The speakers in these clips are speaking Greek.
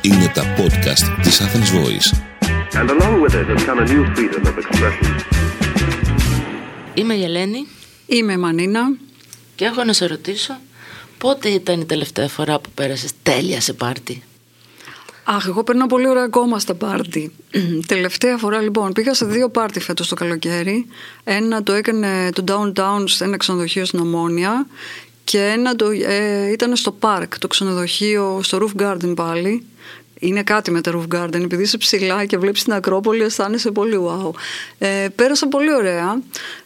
Είναι τα podcast της Athens Voice. And along with it has come a new freedom of expression. Είμαι η Ελένη Είμαι Μανίνα. και έχω να σε ρωτήσω πότε ήταν η τελευταία φορά που πέρασες τέλεια σε πάρτι; Αχ, εγώ περνάω πολύ ωραία ακόμα στα πάρτι. Τελευταία φορά λοιπόν πήγα σε δύο πάρτι φέτος το καλοκαίρι. Ένα το έκανε το Downtown σε ένα ξενοδοχείο στην Ομόνια και ένα το, ε, ήταν στο Park, το ξενοδοχείο στο Roof Garden πάλι. Είναι κάτι με τα Roof Garden, επειδή είσαι ψηλά και βλέπεις την Ακρόπολη αισθάνεσαι πολύ wow. Ε, πέρασα πολύ ωραία,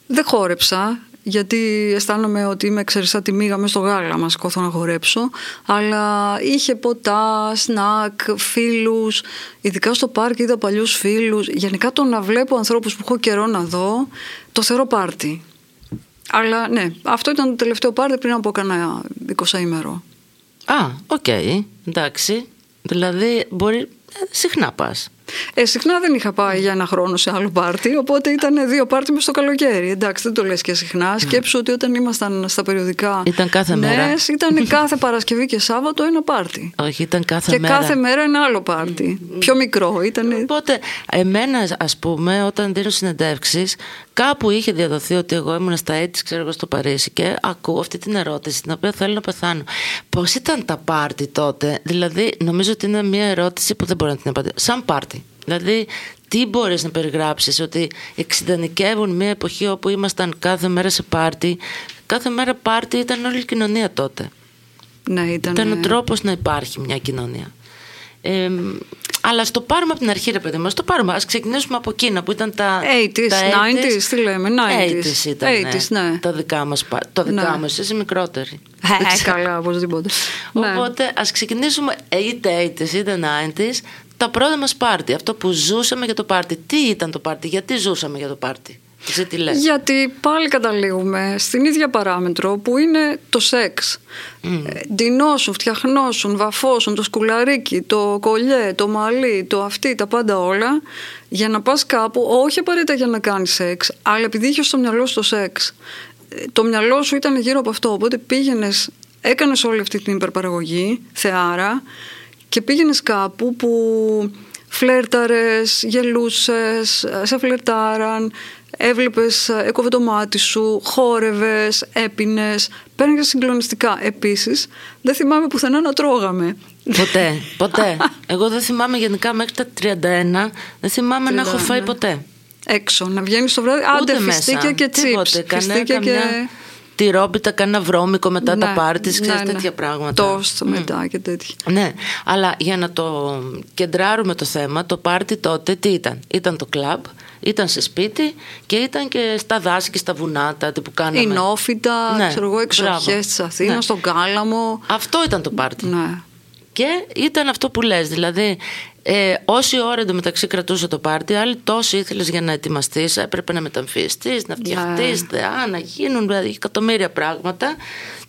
δεν χόρεψα, γιατί αισθάνομαι ότι είμαι εξαιρετικά τη μίγα μες στο γάλα μας σηκώθω να χορέψω αλλά είχε ποτάς, σνακ, φίλους ειδικά στο πάρκ είδα παλιούς φίλους γενικά το να βλέπω ανθρώπους που έχω καιρό να δω το θεωρώ πάρτι αλλά ναι, αυτό ήταν το τελευταίο πάρτι πριν από κανένα 20ήμερο Α, οκ, εντάξει. Δηλαδή μπορεί ε, συχνά πας. Ε, συχνά δεν είχα πάει για ένα χρόνο σε άλλο πάρτι, οπότε ήταν δύο πάρτι μες στο καλοκαίρι. Εντάξει, δεν το λες και συχνά. Σκέψου ότι όταν ήμασταν στα περιοδικά. Ήταν κάθε ναι, μέρα. ήταν κάθε Παρασκευή και Σάββατο ένα πάρτι. Όχι, ήταν κάθε και μέρα. κάθε μέρα ένα άλλο πάρτι. Πιο μικρό ήταν. Οπότε, εμένα, ας πούμε, όταν δίνω συνεντεύξεις, κάπου είχε διαδοθεί ότι εγώ ήμουν στα έτης, ξέρω εγώ, στο Παρίσι και ακούω αυτή την ερώτηση, την οποία θέλω να πεθάνω. Πώς ήταν τα πάρτι τότε, δηλαδή, νομίζω ότι είναι μια ερώτηση που δεν μπορώ να την απαντήσω. Σαν πάρτι. Δηλαδή, τι μπορείς να περιγράψεις, ότι εξειδανικεύουν μια εποχή όπου ήμασταν κάθε μέρα σε πάρτι. Κάθε μέρα πάρτι ήταν όλη η κοινωνία τότε. Ναι, ήταν. Ήταν ο τρόπος να υπάρχει μια κοινωνία. Ε, αλλά στο πάρουμε από την αρχή, ρε παιδί μα. Το πάρουμε. Α ξεκινήσουμε από εκείνα που ήταν τα. 80s, τα 90s, τι λέμε, 90s. 80s ήταν. 80s, ναι. Τα δικά μας. Το δικά Ναι. μας, εσύ είσαι μικρότερη. Ε, καλά, οπωσδήποτε. Ναι. Οπότε ας ξεκινήσουμε είτε 80s είτε 90s, τα πρώτα μας πάρτι. Αυτό που ζούσαμε για το πάρτι. Τι ήταν το πάρτι, γιατί ζούσαμε για το πάρτι; Εσύ τι λες; Γιατί πάλι καταλήγουμε στην ίδια παράμετρο που είναι το σεξ. Mm. Ντυνώσουν, φτιαχνώσουν, βαφώσουν το σκουλαρίκι, το κολλιέ, το μαλλί, το αυτή, τα πάντα όλα για να πας κάπου, όχι απαραίτητα για να κάνεις σεξ, αλλά επειδή είχες στο μυαλό σου το σεξ. Ε, Το μυαλό σου ήταν γύρω από αυτό, οπότε πήγαινες, έκανες όλη αυτή την υπερπαραγωγή, θεάρα, και πήγαινες κάπου που φλέρταρες, γελούσες, σε φλερτάραν, έβλεπες, έκοβε το μάτι σου, χόρευες, έπινες, παίρνεις συγκλονιστικά. Επίσης, δεν θυμάμαι πουθενά να τρώγαμε. Ποτέ, ποτέ. Εγώ δεν θυμάμαι γενικά μέχρι τα 31, δεν θυμάμαι να έχω 31. φάει ποτέ. Έξω, να βγαίνεις το βράδυ, άντε Ούτε φιστίκια μέσα. και Τίποτε. τσίπς. Κανένα, Φιστίκια και... καμιά τυρόπιτα, κανένα βρώμικο μετά τα Ναι, πάρτις, ξέρεις ναι, ναι. τέτοια πράγματα. Τόστ μετά και τέτοια. Ναι, αλλά για να το κεντράρουμε το θέμα, το πάρτι τότε τι ήταν; Ήταν το κλαμπ, ήταν σε σπίτι και ήταν και στα δάση και στα βουνά τα που κάναμε. Η νόφιτα, Ναι, ξέρω εγώ, εξοχές μπράβο. της Αθήνας, Ναι. στον Κάλαμο. Αυτό ήταν το πάρτι. Ναι. Και ήταν αυτό που λες, δηλαδή ε, όση ώρα εντωμεταξύ κρατούσε το πάρτι, άλλοι τόσοι ήθελες για να ετοιμαστείς, έπρεπε να μεταμφιεστείς, να φτιαχτείς, θεά, να γίνουν δηλαδή, εκατομμύρια πράγματα.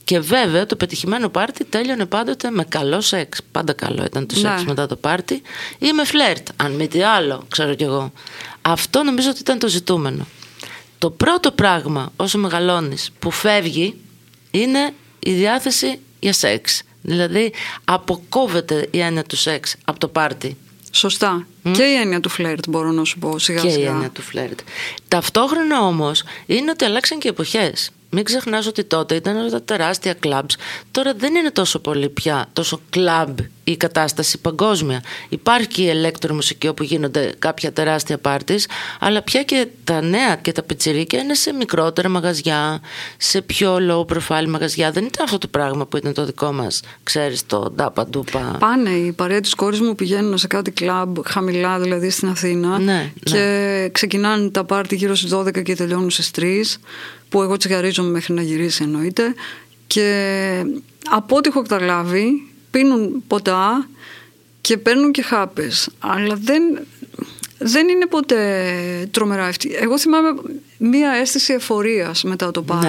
Και βέβαια το πετυχημένο πάρτι τέλειωνε πάντοτε με καλό σεξ. Πάντα καλό ήταν το σεξ Ναι. μετά το πάρτι ή με φλερτ, αν μη τι άλλο, ξέρω κι εγώ. Αυτό νομίζω ότι ήταν το ζητούμενο. Το πρώτο πράγμα όσο μεγαλώνεις που φεύγει είναι η διάθεση για σεξ. Δηλαδή αποκόβεται η έννοια του σεξ από το πάρτι. Σωστά. Και η έννοια του φλερτ μπορώ να σου πω σιγά και η σιγά. έννοια του φλερτ. Ταυτόχρονα όμως είναι ότι αλλάξαν και εποχές. Μην ξεχνάς ότι τότε ήταν όλα τα τεράστια κλαμπς. Τώρα δεν είναι τόσο πολύ πια, τόσο κλαμπ η κατάσταση παγκόσμια. Υπάρχει και η ηλεκτρομουσική όπου γίνονται κάποια τεράστια πάρτις, αλλά πια και τα νέα και τα πιτσιρίκια είναι σε μικρότερα μαγαζιά, σε πιο low profile μαγαζιά. Δεν ήταν αυτό το πράγμα που ήταν το δικό μας, ξέρεις, το ντάπα ντούπα. Πάνε οι παρέα της κόρης μου πηγαίνουν σε κάτι κλαμπ χαμηλά, δηλαδή στην Αθήνα. Ναι, και ξεκινάνε τα πάρτι γύρω στις 12 και τελειώνουν στις 3. Που εγώ τσιγαρίζομαι μέχρι να γυρίσει εννοείται. Και από ό,τι έχω καταλάβει, πίνουν ποτά και παίρνουν και χάπες. Αλλά δεν, δεν είναι ποτέ τρομερά ευτυχή. Εγώ θυμάμαι μία αίσθηση εφορίας μετά το πάρτι.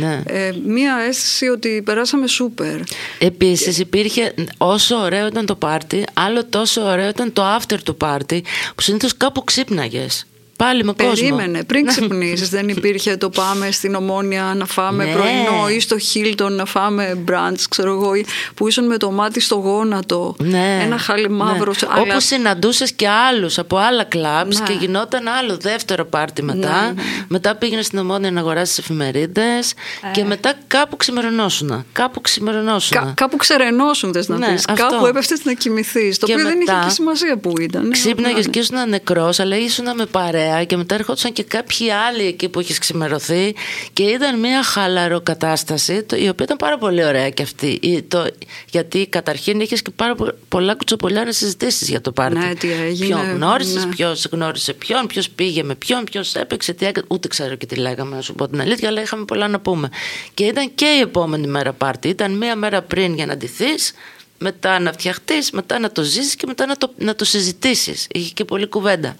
Ναι, ναι. Ε, μία αίσθηση ότι περάσαμε σούπερ. Επίση υπήρχε όσο ωραίο ήταν το πάρτι, άλλο τόσο ωραίο ήταν το after του πάρτι, που συνήθως κάπου ξύπναγες. Πάλι με κόσμο. Περίμενε, πριν ξυπνήσεις, δεν υπήρχε το πάμε στην Ομόνια να φάμε Ναι. πρωινό ή στο Χίλτον να φάμε μπραντς, ξέρω εγώ, ή που ήσουν με το μάτι στο γόνατο. Ναι. Ένα χάλι μαύρος. Ναι. αλλά- Όπου συναντούσες και άλλους από άλλα κλαμπ Ναι. και γινόταν άλλο δεύτερο πάρτι μετά. Ναι, ναι. Μετά πήγαινε στην Ομόνια να αγοράσεις εφημερίδες και μετά κάπου ξημερωνόσουνα. Κάπου ξημερωνόσουνα. Κα- κάπου ξερενώσουν, θες να Ναι, πεις. αυτό. Κάπου έπεφτες να κοιμηθείς. Το Και οποίο δεν είχε μετά και σημασία που ήταν. Ξύπναγες Ναι. και ήσουν νεκρός, αλλά ήσουν με παρέα και μετά ερχόντουσαν και κάποιοι άλλοι εκεί που είχε ξημερωθεί και ήταν μια χαλαροκατάσταση, το- η οποία ήταν πάρα πολύ ωραία και αυτή. Η- Το, γιατί καταρχήν είχες και πάρα πο- πολλά κουτσοπολιάνα συζητήσεις για το πάρτι. Ναι, τι έγινε, Ποιον γνώρισες, ναι. ποιος γνώρισε ποιον, ποιος πήγε με ποιον, ποιος έπαιξε, τι έκανε. Ούτε ξέρω και τι λέγαμε, να σου πω την αλήθεια, αλλά είχαμε πολλά να πούμε. Και ήταν και η επόμενη μέρα πάρτι. Ήταν μία μέρα πριν για να ντυθείς, μετά να φτιαχτείς, μετά να το ζήσεις και μετά να το, να το συζητήσεις. Είχε και πολλή κουβέντα.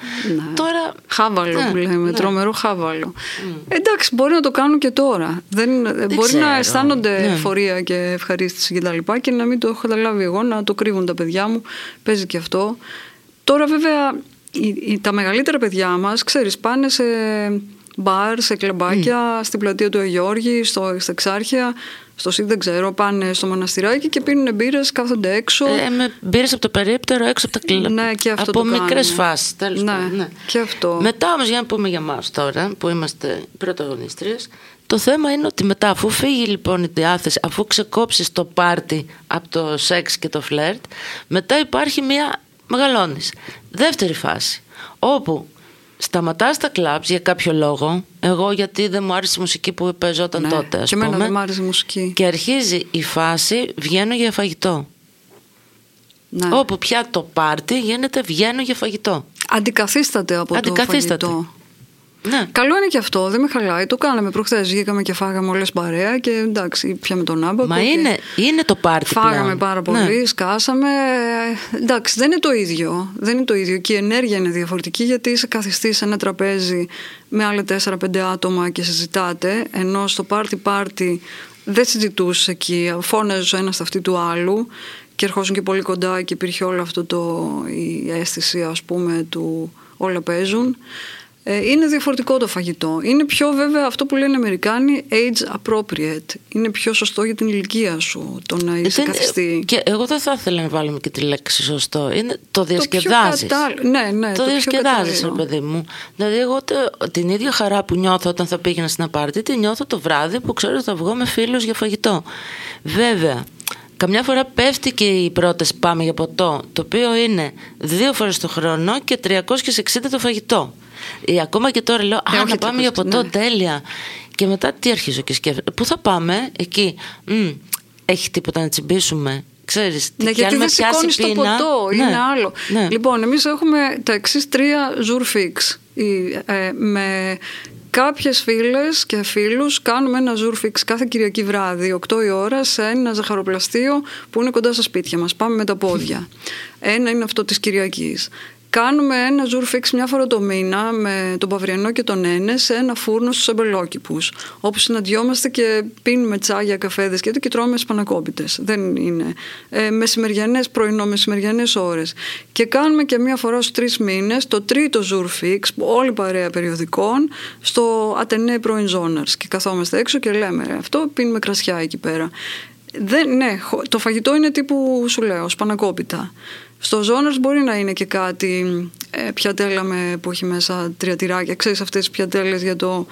Τώρα. Χάβαλο Ναι, που λέμε, ναι. τρομερό χάβαλο. Εντάξει, μπορεί να το κάνουν και τώρα. Δεν, μπορεί ξέρω. να αισθάνονται Ναι. εφορία και ευχαρίστηση και τα λοιπά και να μην το έχω καταλάβει εγώ, να το κρύβουν τα παιδιά μου. Παίζει και αυτό. Τώρα βέβαια οι- οι- τα μεγαλύτερα παιδιά μας, ξέρεις, πάνε σε μπαρ, σε κλαμπάκια, στην πλατεία του Αγιώργη, στο, στα Εξάρχεια, στο ΣΥΔ δεν ξέρω, πάνε στο μοναστηράκι και πίνουν μπύρες, κάθονται έξω. Ε, με μπήρε από το περίπτερο έξω από τα κλαμπ. Ναι, και αυτό Από το μικρές κάνουν. φάσεις. Τέλος Ναι, πάντων. Ναι. και αυτό. Μετά όμως, για να πούμε για μα τώρα, που είμαστε πρωταγωνίστριε, το θέμα είναι ότι μετά, αφού φύγει λοιπόν η διάθεση, αφού ξεκόψεις το πάρτι από το σεξ και το φλερτ, μετά υπάρχει μια μεγαλώνεις. Δεύτερη φάση. Όπου σταματάς τα κλαμπς για κάποιο λόγο. Εγώ γιατί δεν μου άρεσε η μουσική που παίζονταν Ναι, τότε, ας και εμένα πούμε. δεν μ' άρεσε η μουσική. Και αρχίζει η φάση βγαίνω για φαγητό. Ναι. Όπου πια το πάρτι γίνεται βγαίνω για φαγητό. Αντικαθίσταται από Αντικαθίσταται. το φαγητό. Ναι. Καλό είναι και αυτό, δεν με χαλάει. Το κάναμε προχθές. Βγήκαμε και φάγαμε όλες παρέα και εντάξει, πιάμε τον άμπακο. Μα και είναι, είναι το πάρτι Φάγαμε πλέον. πάρα πολύ, Ναι. σκάσαμε. Ε, Εντάξει, δεν είναι το ίδιο. Δεν είναι το ίδιο. Και η ενέργεια είναι διαφορετική γιατί είσαι καθιστή σε ένα τραπέζι με άλλα 4-5 άτομα και συζητάτε. Ενώ στο πάρτι πάρτι δεν συζητούσες εκεί. Φώναζες ο ένας αυτή του άλλου και ερχόσουν και πολύ κοντά και υπήρχε όλο αυτό το, η αίσθηση ας πούμε του όλα παίζουν. Ε, είναι διαφορετικό το φαγητό. Είναι πιο βέβαια αυτό που λένε οι Αμερικάνοι age appropriate. Είναι πιο σωστό για την ηλικία σου το να είσαι Δεν- καθιστή. Και εγώ δεν θα ήθελα να βάλουμε και τη λέξη σωστό. Είναι, το πιο διασκεδάζεις. κατάλληλο. Ναι, ναι, το το πιο διασκεδάζεις, κατάλληλο. παιδί μου. Δηλαδή, εγώ τε- την ίδια χαρά που νιώθω όταν θα πήγαινα στην απάρτη, τη νιώθω το βράδυ που ξέρω ότι θα βγω με φίλους για φαγητό. Βέβαια, καμιά φορά πέφτει και η πρόταση πάμε για ποτό, το οποίο είναι δύο φορές το χρόνο και 360 το φαγητό. Ή ακόμα και τώρα λέω, Ε, Α, όχι να πάμε για 360, ποτό, ναι. τέλεια. Και μετά τι αρχίζω και σκέφτομαι. Πού θα πάμε, εκεί. Μμ, έχει τίποτα να τσιμπήσουμε. Ξέρεις, Ναι, κι αν γιατί με δεν πιάσει σηκώνεις το πείνα- ποτό, Ναι, είναι άλλο. ναι. Λοιπόν, εμείς έχουμε τα εξής τρία ζουρ φίξ. Η- ε, με κάποιες φίλες και φίλους κάνουμε ένα ζουρ φίξ κάθε Κυριακή βράδυ, 8 η ώρα, σε ένα ζαχαροπλαστείο που είναι κοντά στα σπίτια μας. Πάμε με τα πόδια. ένα είναι αυτό της Κυριακής. Κάνουμε ένα ζουρ φίξ μια φορά το μήνα με τον Παυριανό και τον Ένε σε ένα φούρνο στους Αμπελόκηπου. Όπου συναντιόμαστε και πίνουμε τσάγια, καφέδες και, και τρώμε σπανακόπιτες. Δεν είναι. Ε, μεσημεριανές, πρωινό-μεσημεριανέ ώρες. Και κάνουμε και μια φορά στους τρεις μήνες το τρίτο ζουρ φίξ, όλη παρέα περιοδικών, στο Ατενέ πρώην Ζώναρς. Και καθόμαστε έξω και λέμε «Ρε, αυτό, πίνουμε κρασιά εκεί πέρα. Δεν, ναι, χω- το φαγητό είναι τύπου, σου λέω, σπανακόπιτα. Στο Ζώναρς μπορεί να είναι και κάτι ε, πιατέλα με, που έχει μέσα τρία τυράκια. Ξέρεις αυτές τις πιατέλες για το...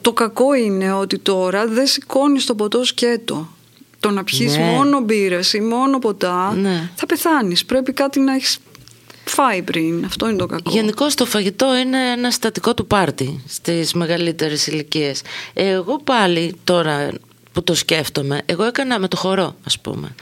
Το κακό είναι ότι τώρα δεν σηκώνεις το ποτό σκέτο. Το να πιεις Ναι. μόνο μπύρες ή μόνο ποτά Ναι. θα πεθάνεις. Πρέπει κάτι να έχεις φάει πριν. Αυτό είναι το κακό. Γενικώ το φαγητό είναι ένα στατικό του πάρτι στις μεγαλύτερες ηλικίες. Εγώ πάλι τώρα που το σκέφτομαι, εγώ έκανα με το χορό ας πούμε.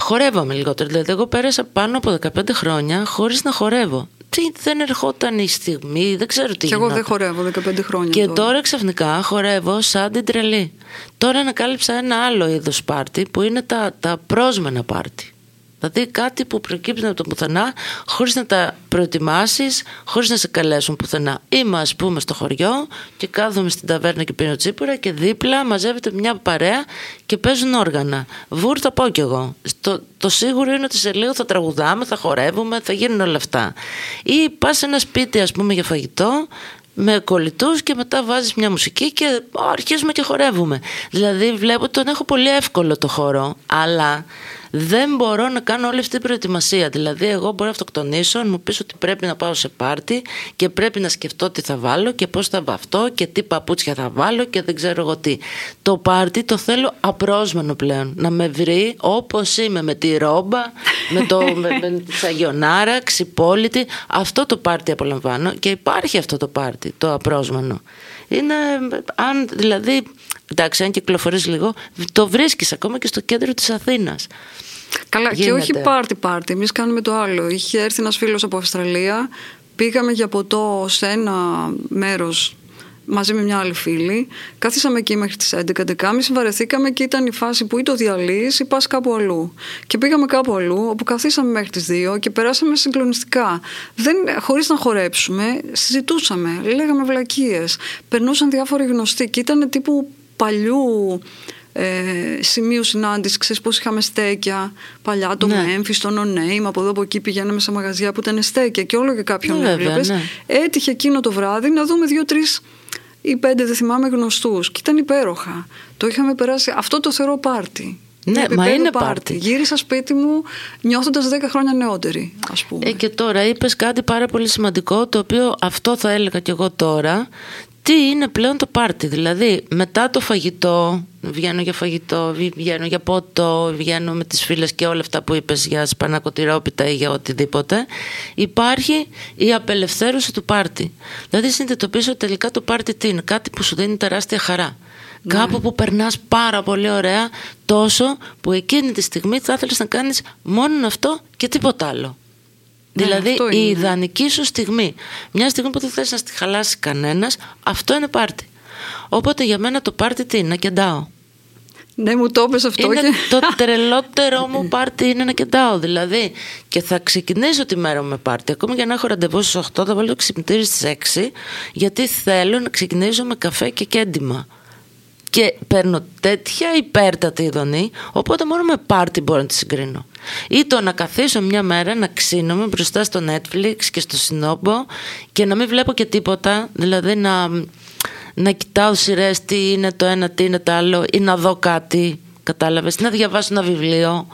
Χορεύαμε λιγότερο, δηλαδή εγώ πέρασα πάνω από 15 χρόνια χωρίς να χορεύω. Τι, δεν ερχόταν η στιγμή, δεν ξέρω τι Και εγώ δεν γινόταν. χορεύω 15 χρόνια Και τώρα. τώρα ξαφνικά χορεύω σαν την τρελή. Τώρα ανακάλυψα ένα άλλο είδος πάρτι που είναι τα, τα πρόσμενα πάρτι. Δηλαδή κάτι που προκύπτει από το πουθενά χωρίς να τα προετοιμάσεις, χωρίς να σε καλέσουν πουθενά. Είμαι ας πούμε στο χωριό και κάθομαι στην ταβέρνα και πίνω τσίπουρα και δίπλα μαζεύεται μια παρέα και παίζουν όργανα. Βούρ θα πω κι εγώ. Στο, το σίγουρο είναι ότι σε λίγο θα τραγουδάμε, θα χορεύουμε, θα γίνουν όλα αυτά. Ή πας σε ένα σπίτι ας πούμε για φαγητό με κολλητούς και μετά βάζεις μια μουσική και αρχίζουμε και χορεύουμε. Δηλαδή βλέπω ότι τον έχω πολύ εύκολο το χώρο, αλλά δεν μπορώ να κάνω όλη αυτή την προετοιμασία. Δηλαδή, εγώ μπορώ να αυτοκτονήσω, αν μου πεις ότι πρέπει να πάω σε πάρτι και πρέπει να σκεφτώ τι θα βάλω και πώς θα βαφτώ και τι παπούτσια θα βάλω και δεν ξέρω εγώ τι. Το πάρτι το θέλω απρόσμενο πλέον. Να με βρει όπως είμαι, με τη ρόμπα, με, το, με, με τη σαγιονάρα, ξυπόλυτη. Αυτό το πάρτι απολαμβάνω και υπάρχει αυτό το πάρτι, το απρόσμενο. Είναι, αν δηλαδή εντάξει, αν κυκλοφορείς λίγο, το βρίσκεις ακόμα και στο κέντρο της Αθήνας. Καλά, και όχι πάρτι πάρτι. Εμείς κάνουμε το άλλο. Είχε έρθει ένας φίλος από Αυστραλία. Πήγαμε για ποτό σε ένα μέρος μαζί με μια άλλη φίλη. Κάθισαμε εκεί μέχρι τις 11-11.30, βαρεθήκαμε και ήταν η φάση που ή το διαλύεις ή πας κάπου αλλού. Και πήγαμε κάπου αλλού, όπου καθίσαμε μέχρι τις 2 και περάσαμε συγκλονιστικά. Χωρίς να χορέψουμε, συζητούσαμε, λέγαμε βλακίες. Περνούσαν διάφοροι γνωστοί και ήταν τύπου παλιού ε, σημείου συνάντησης. Ξέρεις πώς είχαμε στέκια παλιά, το ναι. Memphis, το No Name. Από εδώ από εκεί πηγαίναμε σε μαγαζιά που ήταν στέκια και όλο και κάποιον ναι, ναι. Έτυχε εκείνο το βράδυ να δούμε δύο-τρει ή πέντε, δεν θυμάμαι, γνωστούς. Και ήταν υπέροχα. Το είχαμε περάσει. Αυτό το θεωρώ πάρτι. Ναι, μα είναι πάρτι. Γύρισα σπίτι μου νιώθοντας 10 χρόνια νεότερη, ας πούμε. Ε, και τώρα είπες κάτι πάρα πολύ σημαντικό, το οποίο αυτό θα έλεγα κι εγώ τώρα τι είναι πλέον το πάρτι. Δηλαδή, μετά το φαγητό, βγαίνω για φαγητό, βγαίνω για ποτό, βγαίνω με τις φίλες και όλα αυτά που είπες για σπανακοτηρόπιτα ή για οτιδήποτε, υπάρχει η απελευθέρωση του πάρτι. Δηλαδή, συνειδητοποιήσω τελικά το πάρτι τι είναι, κάτι που σου δίνει τεράστια χαρά. Ναι. Κάπου που περνάς πάρα πολύ ωραία, τόσο που εκείνη τη στιγμή θα ήθελες να κάνεις μόνο αυτό και τίποτα άλλο. Ναι, δηλαδή η ιδανική σου στιγμή. Μια στιγμή που δεν θες να στη χαλάσει κανένας, αυτό είναι πάρτι. Οπότε για μένα το πάρτι τι είναι, να κεντάω. Ναι, μου το έπες αυτό. Είναι το τρελότερο μου πάρτι είναι να κεντάω. Δηλαδή, και θα ξεκινήσω τη μέρα μου με πάρτι. Ακόμη για να έχω ραντεβού στις 8, θα βάλω το ξυπνητήρι στις 6, γιατί θέλω να ξεκινήσω με καφέ και κέντημα. Και παίρνω τέτοια υπέρτατη ειδονή, οπότε μόνο με πάρτι μπορώ να τη συγκρίνω. Ή το να καθίσω μια μέρα να ξύνομαι μπροστά στο Netflix και στο Σινόμπο και να μην βλέπω και τίποτα, δηλαδή να, να κοιτάω σειρές τι είναι το ένα, τι είναι το άλλο, ή να δω κάτι, κατάλαβες, να διαβάσω ένα βιβλίο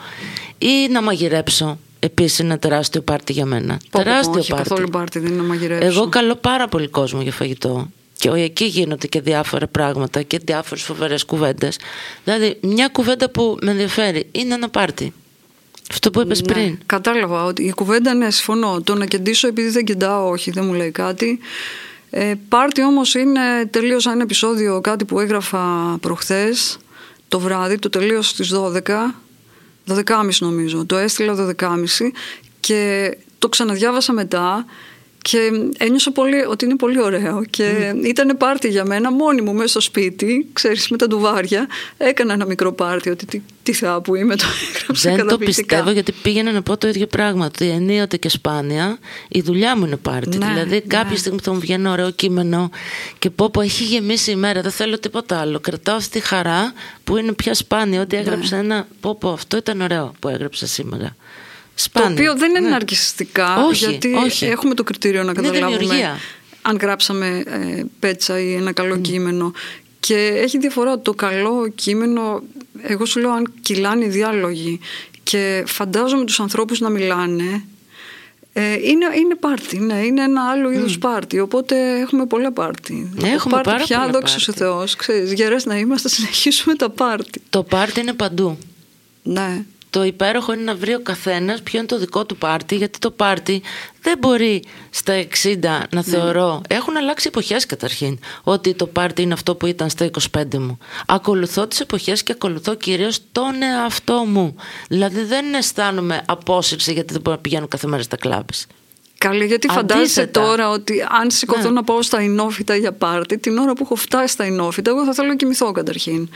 ή να μαγειρέψω. Επίσης είναι τεράστιο πάρτι για μένα. Πω, τεράστιο όχι, πάρτι. καθόλου πάρτι δεν είναι να μαγειρέψω. Εγώ καλώ πάρα πολύ κόσμο για φαγητό. Και εκεί γίνονται και διάφορα πράγματα και διάφορες φοβερές κουβέντες. Δηλαδή, μια κουβέντα που με ενδιαφέρει είναι ένα πάρτι. Αυτό που είπες ναι, πριν. Κατάλαβα ότι η κουβέντα, ναι, συμφωνώ. Το να κεντήσω επειδή δεν κεντάω, όχι, δεν μου λέει κάτι. Ε, πάρτι όμως είναι τελείωσα ένα επεισόδιο, κάτι που έγραφα προχθές το βράδυ, το τελείωσα στις 12. 12.30 νομίζω. Το έστειλα 12.30 και το ξαναδιάβασα μετά και ένιωσα πολύ, ότι είναι πολύ ωραίο. Και mm. ήταν πάρτι για μένα μόνη μου μέσα στο σπίτι, ξέρεις με τα ντουβάρια. Έκανα ένα μικρό πάρτι ότι τι, τι θα που είμαι το έγραψα Δεν το πιστεύω γιατί πήγαινα να πω το ίδιο πράγμα. Ότι ενίοτε και σπάνια η δουλειά μου είναι πάρτι. Ναι, δηλαδή ναι. κάποια στιγμή θα μου βγαίνει ένα ωραίο κείμενο και πω πω έχει γεμίσει η μέρα δεν θέλω τίποτα άλλο. Κρατάω αυτή τη χαρά που είναι πια σπάνια. Ότι έγραψα ναι. ένα πω πω αυτό ήταν ωραίο που έγραψα σήμερα Σπάνια. Το οποίο δεν είναι ναι. ναρκιστικά, όχι, γιατί όχι. έχουμε το κριτήριο να καταλάβουμε αν γράψαμε ε, πέτσα ή ένα καλό κείμενο. Και έχει διαφορά το καλό κείμενο, εγώ σου λέω αν κυλάνε οι διάλογοι και φαντάζομαι τους ανθρώπους να μιλάνε, ε, είναι, είναι πάρτι, ναι, είναι ένα άλλο είδους πάρτι, οπότε έχουμε πολλά πάρτι. Έχουμε πάρτι πάρα πια, δόξα σε Θεός, ξέρεις, γερές να είμαστε, συνεχίσουμε τα πάρτι. Το πάρτι είναι παντού. Ναι το υπέροχο είναι να βρει ο καθένας ποιο είναι το δικό του πάρτι, γιατί το πάρτι δεν μπορεί στα 60 να ναι. θεωρώ. Έχουν αλλάξει εποχές καταρχήν. Ότι το πάρτι είναι αυτό που ήταν στα 25 μου. Ακολουθώ τις εποχές και ακολουθώ κυρίως τον εαυτό μου. Δηλαδή δεν αισθάνομαι απόσυρση γιατί δεν μπορώ να πηγαίνω κάθε μέρα στα κλαμπς. Καλή, γιατί φαντάζεσαι τώρα ότι αν σηκωθώ ναι. να πάω στα Ινόφυτα για πάρτι, την ώρα που έχω φτάσει στα Ινόφυτα, εγώ θα θέλω να κοιμηθώ καταρχήν.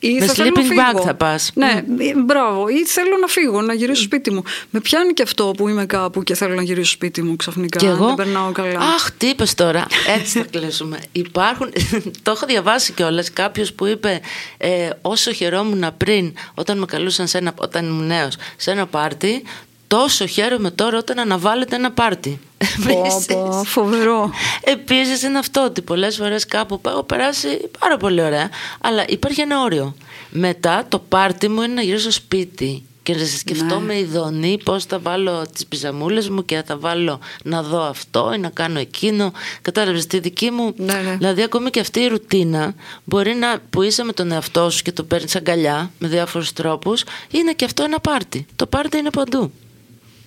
Ή Με θα θέλω να φύγω. bag θα πας. Ναι, mm. μπράβο. Ή θέλω να φύγω, να γυρίσω σπίτι μου. Με πιάνει και αυτό που είμαι κάπου και θέλω να γυρίσω σπίτι μου ξαφνικά. Και εγώ; Δεν περνάω καλά. Αχ, τι είπες τώρα. Έτσι θα κλείσουμε. Υπάρχουν. το έχω διαβάσει κιόλας. Κάποιος που είπε ε, όσο χαιρόμουν πριν όταν με καλούσαν σε ένα, όταν ήμουν νέος σε ένα πάρτι, τόσο χαίρομαι τώρα όταν αναβάλλεται ένα πάρτι. Πω, πω, φοβερό. Επίσης είναι αυτό ότι πολλές φορές κάπου έχω περάσει πάρα πολύ ωραία, αλλά υπάρχει ένα όριο. Μετά το πάρτι μου είναι να γυρίσω στο σπίτι και να σκεφτώ Ναι. με ειδονή πώς θα βάλω τις πιζαμούλες μου και θα βάλω να δω αυτό ή να κάνω εκείνο. Κατάλαβες τη δική μου. Ναι, ναι. Δηλαδή ακόμη και αυτή η ρουτίνα μπορεί να που είσαι με τον εαυτό σου και το παίρνεις αγκαλιά με διάφορους τρόπους είναι και αυτό ένα πάρτι. Το πάρτι είναι παντού.